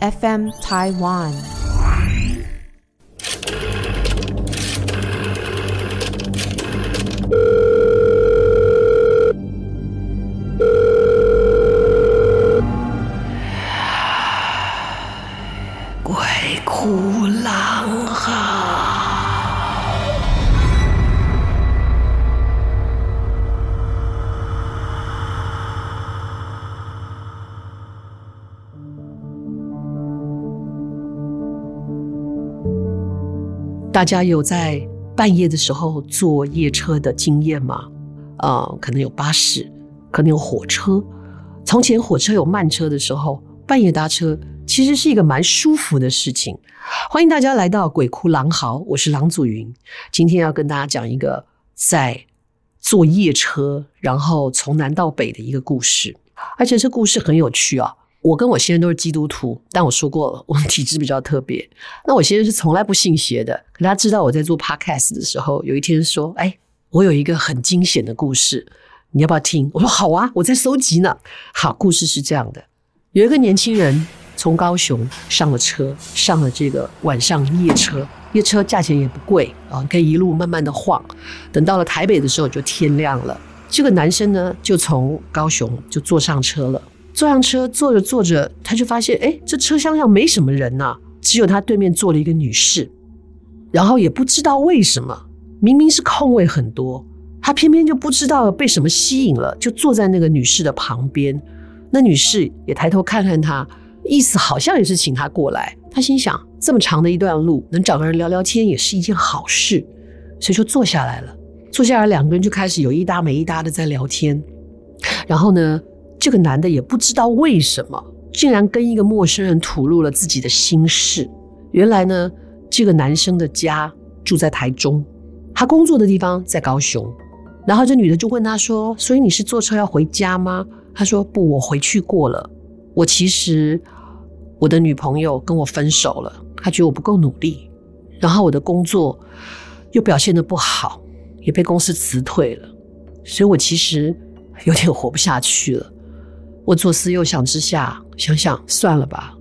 FM Taiwan。大家有在半夜的时候坐夜车的经验吗？啊、呃，可能有巴士，可能有火车。从前火车有慢车的时候，半夜搭车其实是一个蛮舒服的事情。欢迎大家来到鬼哭狼嚎，我是郎祖筠。今天要跟大家讲一个在坐夜车，然后从南到北的一个故事，而且这故事很有趣啊。我跟我先生都是基督徒，但我说过了，我们体质比较特别。那我先生是从来不信邪的，可他知道我在做 podcast 的时候，有一天说：“哎，我有一个很惊险的故事，你要不要听？”我说：“好啊，我在收集呢。”好，故事是这样的：有一个年轻人从高雄上了车，上了这个晚上夜车，夜车价钱也不贵啊，可以一路慢慢的晃。等到了台北的时候，就天亮了。这个男生呢，就从高雄就坐上车了。坐上车，坐着坐着，他就发现，哎，这车厢上没什么人呐，只有他对面坐了一个女士。然后也不知道为什么，明明是空位很多，他偏偏就不知道被什么吸引了，就坐在那个女士的旁边。那女士也抬头看看他，意思好像也是请他过来。他心想，这么长的一段路，能找个人聊聊天也是一件好事，所以就坐下来了。坐下来，两个人就开始有一搭没一搭的在聊天。然后呢，这个男的也不知道为什么，竟然跟一个陌生人吐露了自己的心事。原来呢，这个男生的家住在台中，他工作的地方在高雄。然后这女的就问他说：“所以你是坐车要回家吗？”他说：“不，我回去过了。我其实我的女朋友跟我分手了，她觉得我不够努力，然后我的工作又表现得不好，也被公司辞退了，所以我其实有点活不下去了。”我左思右想之下，想想算了吧，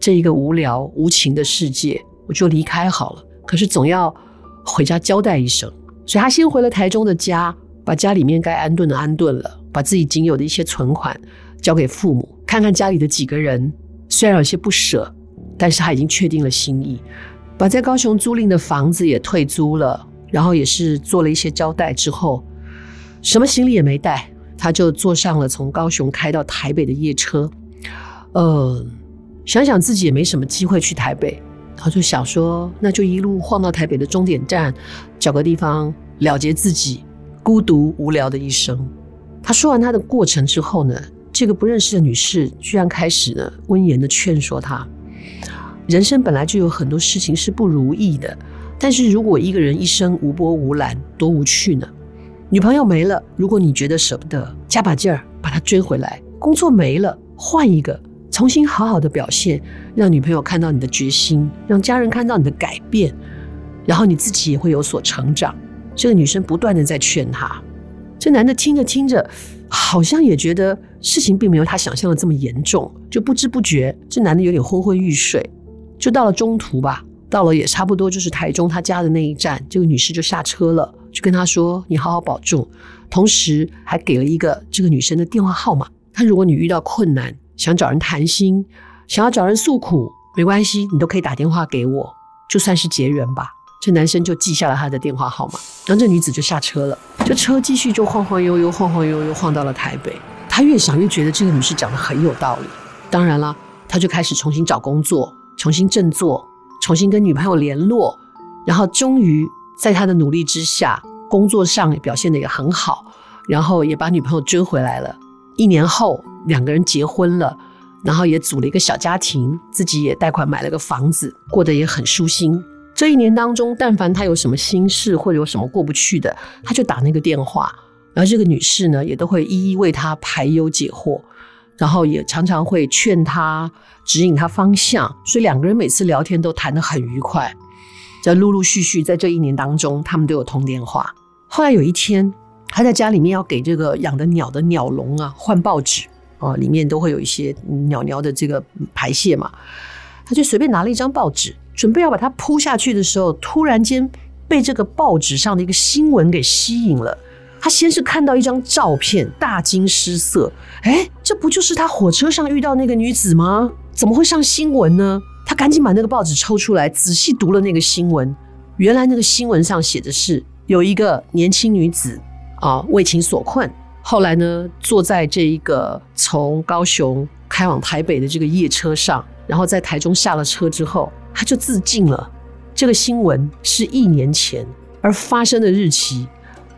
这一个无聊无情的世界，我就离开好了。可是总要回家交代一声，所以他先回了台中的家，把家里面该安顿的安顿了，把自己仅有的一些存款交给父母，看看家里的几个人，虽然有些不舍，但是他已经确定了心意，把在高雄租赁的房子也退租了，然后也是做了一些交代之后，什么行李也没带。他就坐上了从高雄开到台北的夜车，呃，想想自己也没什么机会去台北，他就想说，那就一路晃到台北的终点站，找个地方了结自己孤独无聊的一生。他说完他的过程之后呢，这个不认识的女士居然开始呢温言的劝说他，人生本来就有很多事情是不如意的，但是如果一个人一生无波无澜，多无趣呢？女朋友没了，如果你觉得舍不得，加把劲儿把她追回来。工作没了，换一个，重新好好的表现，让女朋友看到你的决心，让家人看到你的改变，然后你自己也会有所成长。这个女生不断的在劝他，这男的听着听着，好像也觉得事情并没有他想象的这么严重，就不知不觉，这男的有点昏昏欲睡，就到了中途吧，到了也差不多就是台中他家的那一站，这个女士就下车了。就跟他说：“你好好保重。”同时还给了一个这个女生的电话号码。他如果你遇到困难，想找人谈心，想要找人诉苦，没关系，你都可以打电话给我，就算是结缘吧。这男生就记下了他的电话号码，然后这女子就下车了。这车继续就晃晃悠悠，晃晃悠悠晃到了台北。他越想越觉得这个女士讲的很有道理。当然了，他就开始重新找工作，重新振作，重新跟女朋友联络，然后终于。在他的努力之下，工作上也表现得也很好，然后也把女朋友追回来了。一年后，两个人结婚了，然后也组了一个小家庭，自己也贷款买了个房子，过得也很舒心。这一年当中，但凡他有什么心事或者有什么过不去的，他就打那个电话，然后这个女士呢也都会一一为他排忧解惑，然后也常常会劝他、指引他方向，所以两个人每次聊天都谈得很愉快。在陆陆续续在这一年当中，他们都有通电话。后来有一天，他在家里面要给这个养的鸟的鸟笼啊换报纸。哦，里面都会有一些鸟鸟的这个排泄嘛，他就随便拿了一张报纸，准备要把它铺下去的时候，突然间被这个报纸上的一个新闻给吸引了。他先是看到一张照片，大惊失色，哎，这不就是他火车上遇到那个女子吗？怎么会上新闻呢？他赶紧把那个报纸抽出来，仔细读了那个新闻。原来那个新闻上写的是有一个年轻女子啊，为情所困。后来呢，坐在这一个从高雄开往台北的这个夜车上，然后在台中下了车之后，他就自尽了。这个新闻是一年前，而发生的日期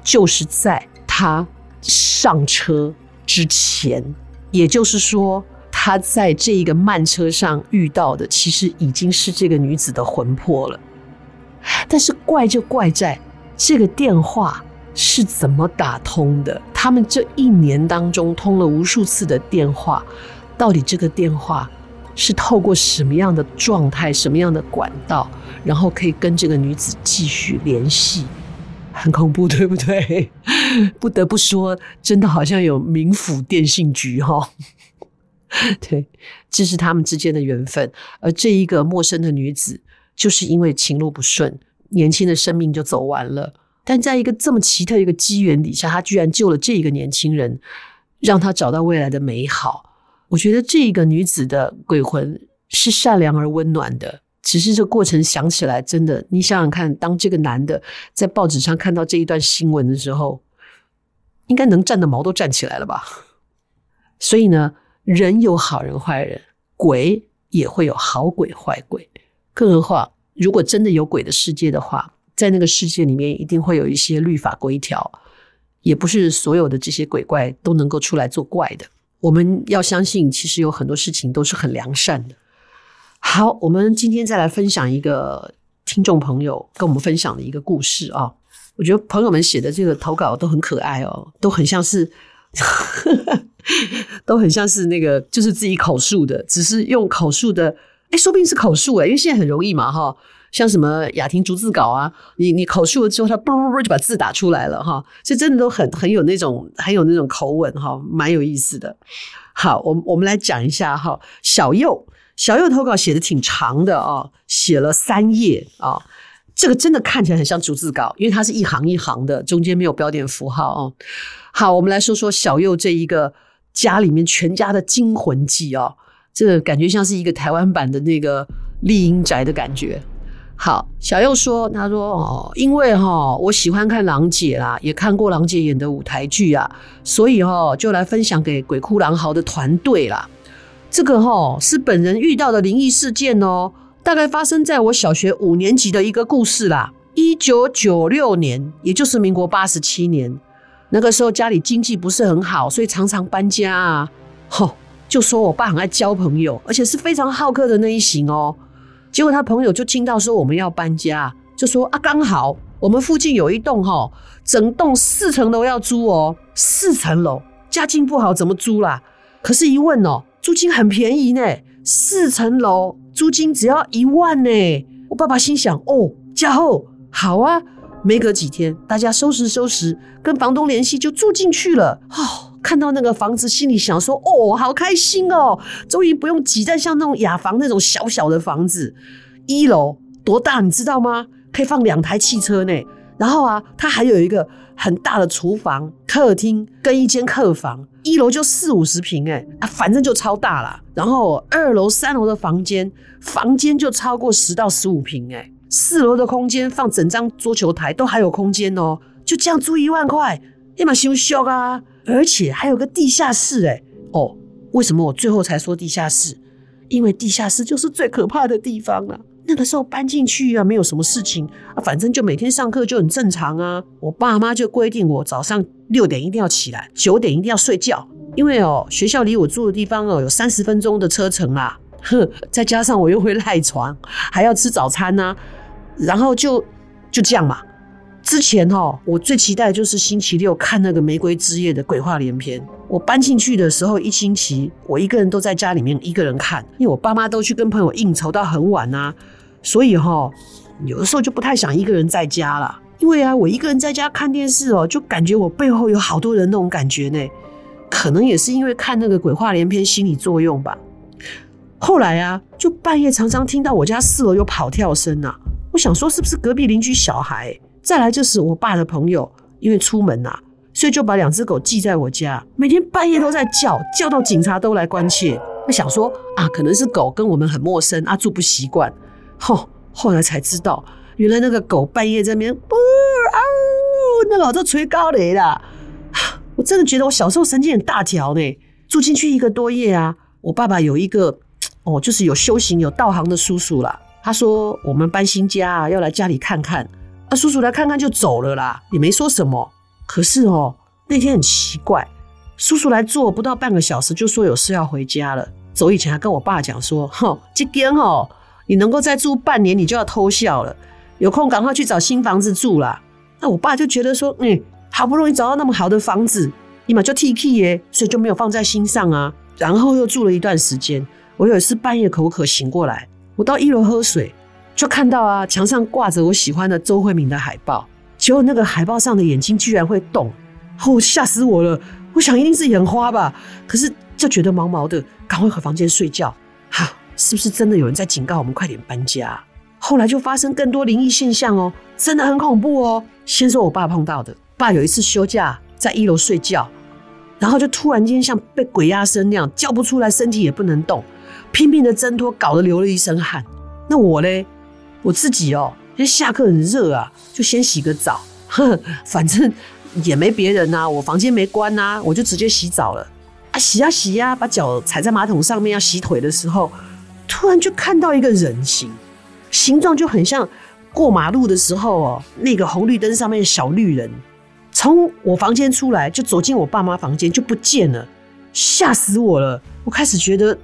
就是在他上车之前。也就是说，他在这一个慢车上遇到的，其实已经是这个女子的魂魄了。但是怪就怪在这个电话。是怎么打通的？他们这一年当中通了无数次的电话，到底这个电话是透过什么样的状态、什么样的管道，然后可以跟这个女子继续联系？很恐怖，对不对？不得不说，真的好像有冥府电信局哈、哦。对，这是他们之间的缘分。而这一个陌生的女子，就是因为情路不顺，年轻的生命就走完了。但在一个这么奇特一个机缘底下，她居然救了这一个年轻人，让他找到未来的美好。我觉得这一个女子的鬼魂是善良而温暖的，只是这过程想起来真的，你想想看，当这个男的在报纸上看到这一段新闻的时候，应该能站的毛都站起来了吧？所以呢，人有好人坏人，鬼也会有好鬼坏鬼，更何况如果真的有鬼的世界的话。在那个世界里面，一定会有一些律法规条，也不是所有的这些鬼怪都能够出来作怪的。我们要相信，其实有很多事情都是很良善的。好，我们今天再来分享一个听众朋友跟我们分享的一个故事啊。我觉得朋友们写的这个投稿都很可爱哦，都很像是，都很像是那个就是自己口述的，只是用口述的，哎，说不定是口述哎，因为现在很容易嘛哈。像什么雅婷逐字稿啊，你你口述了之后，他啵啵啵就把字打出来了哈，这真的都很很有那种很有那种口吻哈，蛮有意思的。好，我们我们来讲一下哈，小右小右投稿写的挺长的啊，写了三页啊，这个真的看起来很像逐字稿，因为它是一行一行的，中间没有标点符号哦。好，我们来说说小右这一个家里面全家的惊魂记啊，这个感觉像是一个台湾版的那个丽英宅的感觉。好，小右说：“他说哦，因为哈，我喜欢看郎姐啦，也看过郎姐演的舞台剧啊，所以哈，就来分享给鬼哭狼嚎的团队啦。这个哈是本人遇到的灵异事件哦，大概发生在我小学五年级的一个故事啦。一九九六年，也就是民国八十七年，那个时候家里经济不是很好，所以常常搬家啊。吼，就说我爸很爱交朋友，而且是非常好客的那一型哦。”结果他朋友就听到说我们要搬家，就说啊，刚好我们附近有一栋哈，整栋四层楼要租哦，四层楼家境不好怎么租啦？可是，一问哦，租金很便宜呢，四层楼租金只要一万呢。我爸爸心想哦，家后好啊，没隔几天，大家收拾收拾，跟房东联系就住进去了哦。看到那个房子，心里想说：“哦，好开心哦，终于不用挤在像那种雅房那种小小的房子。一楼多大，你知道吗？可以放两台汽车呢。然后啊，它还有一个很大的厨房、客厅跟一间客房。一楼就四五十平，哎，啊，反正就超大了。然后二楼、三楼的房间，房间就超过十到十五平，哎，四楼的空间放整张桌球台都还有空间哦。就这样租一万块，立马修修啊！”而且还有个地下室，哎，哦，为什么我最后才说地下室？因为地下室就是最可怕的地方了。那个时候搬进去啊，没有什么事情啊，反正就每天上课就很正常啊。我爸妈就规定我早上六点一定要起来，九点一定要睡觉，因为哦，学校离我住的地方哦有三十分钟的车程啊，哼，再加上我又会赖床，还要吃早餐呢、然后就就这样嘛。之前哦，我最期待的就是星期六看那个《玫瑰之夜》的鬼话连篇。我搬进去的时候，一星期我一个人都在家里面一个人看，因为我爸妈都去跟朋友应酬到很晚啊，所以哈、哦，有的时候就不太想一个人在家了。因为啊，我一个人在家看电视哦，就感觉我背后有好多人那种感觉呢。可能也是因为看那个鬼话连篇心理作用吧。后来啊，就半夜常常听到我家四楼有跑跳声啊，我想说是不是隔壁邻居小孩？再来就是我爸的朋友，因为出门呐，所以就把两只狗寄在我家，每天半夜都在叫，叫到警察都来关切。我想说啊，可能是狗跟我们很陌生，啊住不习惯。后后来才知道，原来那个狗半夜在那边，呜啊呜，那老子吹高雷了。我真的觉得我小时候神经很大条呢。住进去一个多月啊，我爸爸有一个哦，就是有修行有道行的叔叔啦。他说我们搬新家啊，要来家里看看。啊，叔叔来看看就走了啦，也没说什么。可是哦，那天很奇怪，叔叔来坐不到半个小时，就说有事要回家了。走以前还跟我爸讲说：“哼，这边哦，你能够再住半年，你就要偷笑了。有空赶快去找新房子住啦。”那我爸就觉得说：“嗯，好不容易找到那么好的房子，立马就提起耶，所以就没有放在心上啊。”然后又住了一段时间。我有一次半夜口渴醒过来，我到一楼喝水。就看到啊，墙上挂着我喜欢的周慧敏的海报，结果那个海报上的眼睛居然会动，哦，吓死我了！我想一定是眼花吧，可是就觉得毛毛的，赶快回房间睡觉。哈，是不是真的有人在警告我们快点搬家？后来就发生更多灵异现象哦，真的很恐怖哦。先说我爸碰到的，爸有一次休假在一楼睡觉，然后就突然间像被鬼压身那样叫不出来，身体也不能动，拼命的挣脱，搞得流了一身汗。那我嘞？我自己哦，因为下课很热啊，就先洗个澡，呵，反正也没别人呐、啊，我房间没关呐、啊，我就直接洗澡了。啊，洗呀洗呀，把脚踩在马桶上面要洗腿的时候，突然就看到一个人形，形状就很像过马路的时候哦，那个红绿灯上面的小绿人，从我房间出来就走进我爸妈房间就不见了，吓死我了！我开始觉得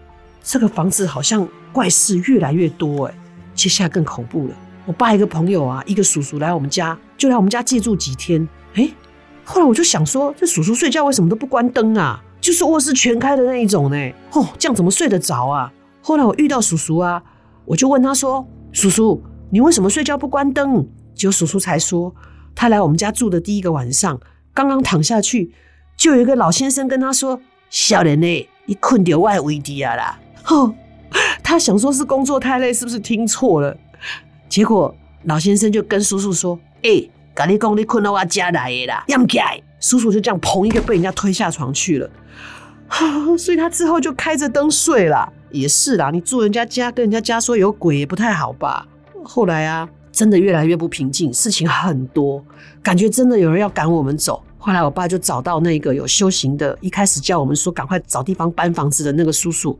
这个房子好像怪事越来越多哎。接下来更恐怖了，我爸一个朋友啊，一个叔叔来我们家，就来我们家借住几天。哎，后来我就想说，这叔叔睡觉为什么都不关灯啊？就是卧室全开的那一种呢？哦，这样怎么睡得着啊？后来我遇到叔叔啊，我就问他说：“叔叔，你为什么睡觉不关灯？”结果叔叔才说，他来我们家住的第一个晚上，刚刚躺下去，就有一个老先生跟他说：“小人呢，你困掉外围地啊啦。”哦。他想说是工作太累，是不是听错了？结果老先生就跟叔叔说：“哎、欸，跟你讲，你困到我家来的啦，让开。”叔叔就这样砰一个被人家推下床去了。所以他之后就开着灯睡了。也是啦，你住人家家，跟人家家说有鬼也不太好吧？后来啊，真的越来越不平静，事情很多，感觉真的有人要赶我们走。后来我爸就找到那个有修行的，一开始叫我们说赶快找地方搬房子的那个叔叔。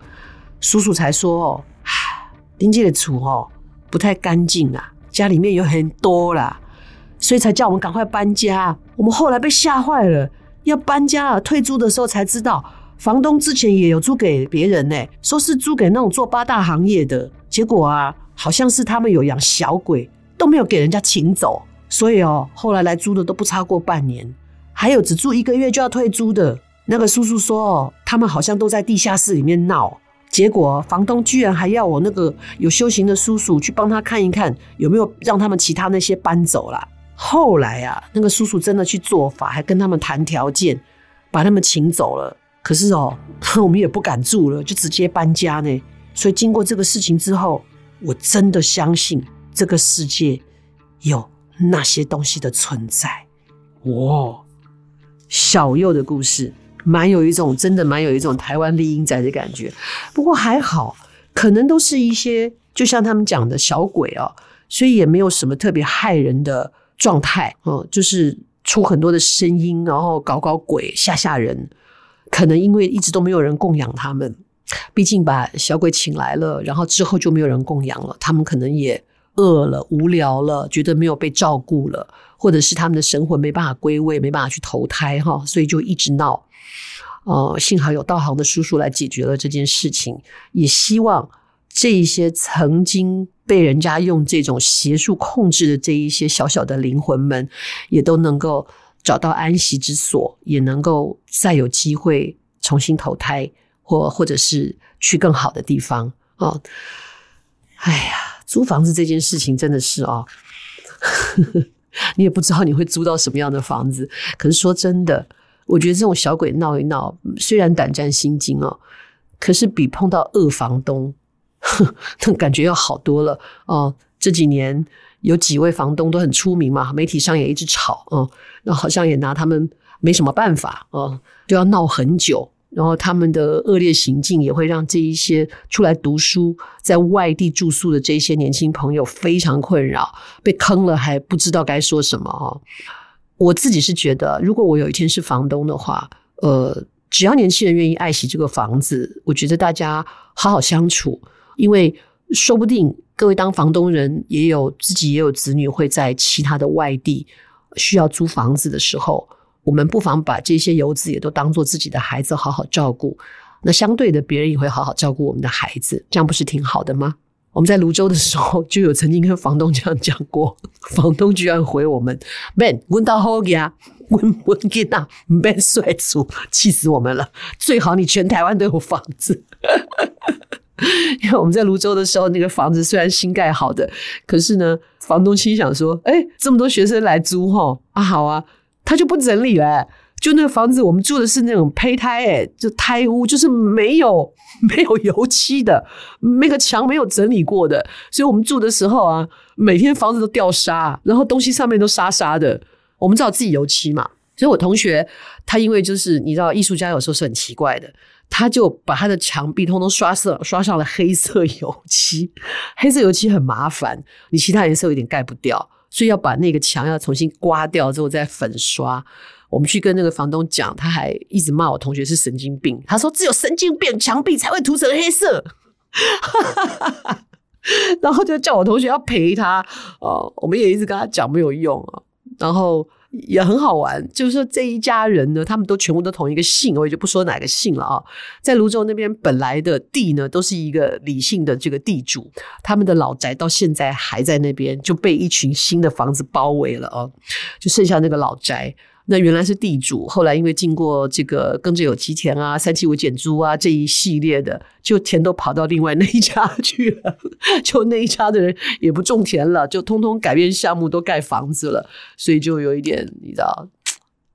叔叔才说：“哦，林姐的厝哦不太干净啊，家里面有很多啦，所以才叫我们赶快搬家。我们后来被吓坏了，要搬家啊，退租的时候才知道，房东之前也有租给别人呢，说是租给那种做八大行业的。结果啊，好像是他们有养小鬼，都没有给人家请走，所以哦，后来来租的都不超过半年，还有只住一个月就要退租的。那个叔叔说哦，他们好像都在地下室里面闹。”结果房东居然还要我那个有修行的叔叔去帮他看一看有没有让他们其他那些搬走了。后来啊，那个叔叔真的去做法，还跟他们谈条件，把他们请走了。可是哦，我们也不敢住了，就直接搬家呢。所以经过这个事情之后，我真的相信这个世界有那些东西的存在。哇，小佑的故事。蛮有一种真的蛮有一种台湾丽英仔的感觉，不过还好，可能都是一些就像他们讲的小鬼哦，所以也没有什么特别害人的状态哦，就是出很多的声音，然后搞搞鬼吓吓人。可能因为一直都没有人供养他们，毕竟把小鬼请来了，然后之后就没有人供养了，他们可能也饿了、无聊了，觉得没有被照顾了，或者是他们的神魂没办法归位，没办法去投胎哈，所以就一直闹。呃，幸好有道行的叔叔来解决了这件事情，也希望这一些曾经被人家用这种邪术控制的这一些小小的灵魂们，也都能够找到安息之所，也能够再有机会重新投胎，或或者是去更好的地方啊。哦哎呀，租房子这件事情真的是哦，你也不知道你会租到什么样的房子。可是说真的，我觉得这种小鬼闹一闹，虽然胆战心惊哦，可是比碰到恶房东，那感觉要好多了哦。这几年有几位房东都很出名嘛，媒体上也一直吵哦，那好像也拿他们没什么办法哦，就要闹很久。然后他们的恶劣行径也会让这一些出来读书、在外地住宿的这些年轻朋友非常困扰，被坑了还不知道该说什么哦。我自己是觉得，如果我有一天是房东的话，呃，只要年轻人愿意爱惜这个房子，我觉得大家好好相处，因为说不定各位当房东人也有自己也有子女会在其他的外地需要租房子的时候。我们不妨把这些游子也都当做自己的孩子，好好照顾。那相对的，别人也会好好照顾我们的孩子，这样不是挺好的吗？我们在芦洲的时候，就有曾经跟房东这样讲过，房东居然回我们：“Man，问到后呀，问问给那 man 帅出，气死我们了！最好你全台湾都有房子。”因为我们在芦洲的时候，那个房子虽然新盖好的，可是呢，房东心想说：“哎，这么多学生来租齁，啊好啊。”他就不整理了、就那个房子，我们住的是那种胚胎、欸，哎，就胎屋，就是没有 没有油漆的，那个墙没有整理过的，所以我们住的时候啊，每天房子都掉沙，然后东西上面都沙沙的。我们只好自己油漆嘛。所以我同学他因为就是你知道，艺术家有时候是很奇怪的，他就把他的墙壁通通刷色，刷上了黑色油漆。黑色油漆很麻烦，你其他颜色有点盖不掉。所以要把那个墙要重新刮掉之后再粉刷。我们去跟那个房东讲，他还一直骂我同学是神经病。他说只有神经病墙壁才会涂成黑色，然后就叫我同学要赔他。哦，我们也一直跟他讲没有用啊。然后。也很好玩，就是说这一家人呢，他们都全部都同一个姓，我也就不说哪个姓了啊。在泸州那边本来的地呢，都是一个李姓的这个地主，他们的老宅到现在还在那边，就被一群新的房子包围了啊，就剩下那个老宅。那原来是地主，后来因为经过这个耕者有其田啊、三七五减租啊这一系列的，就田都跑到另外那一家 去了，就那一家的人也不种田了，就通通改变项目都盖房子了，所以就有一点你知道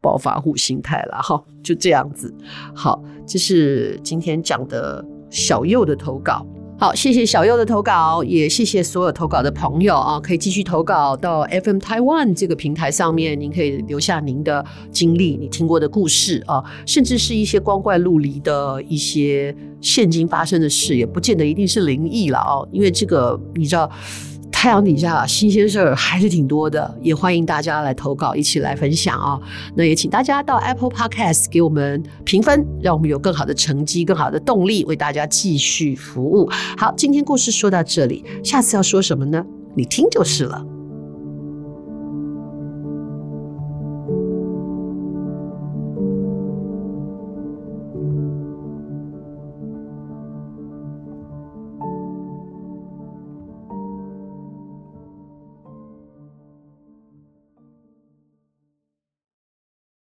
暴发户心态了哈，就这样子。好，这是今天讲的小右的投稿。好，谢谢小右的投稿，也谢谢所有投稿的朋友啊！可以继续投稿到 FM Taiwan 这个平台上面，您可以留下您的经历、你听过的故事啊，甚至是一些光怪陆离的一些现今发生的事，也不见得一定是灵异了啊，因为这个你知道。太阳底下新鲜事儿还是挺多的，也欢迎大家来投稿，一起来分享啊、哦！那也请大家到 Apple Podcast 给我们评分，让我们有更好的成绩、更好的动力，为大家继续服务。好，今天故事说到这里，下次要说什么呢？你听就是了。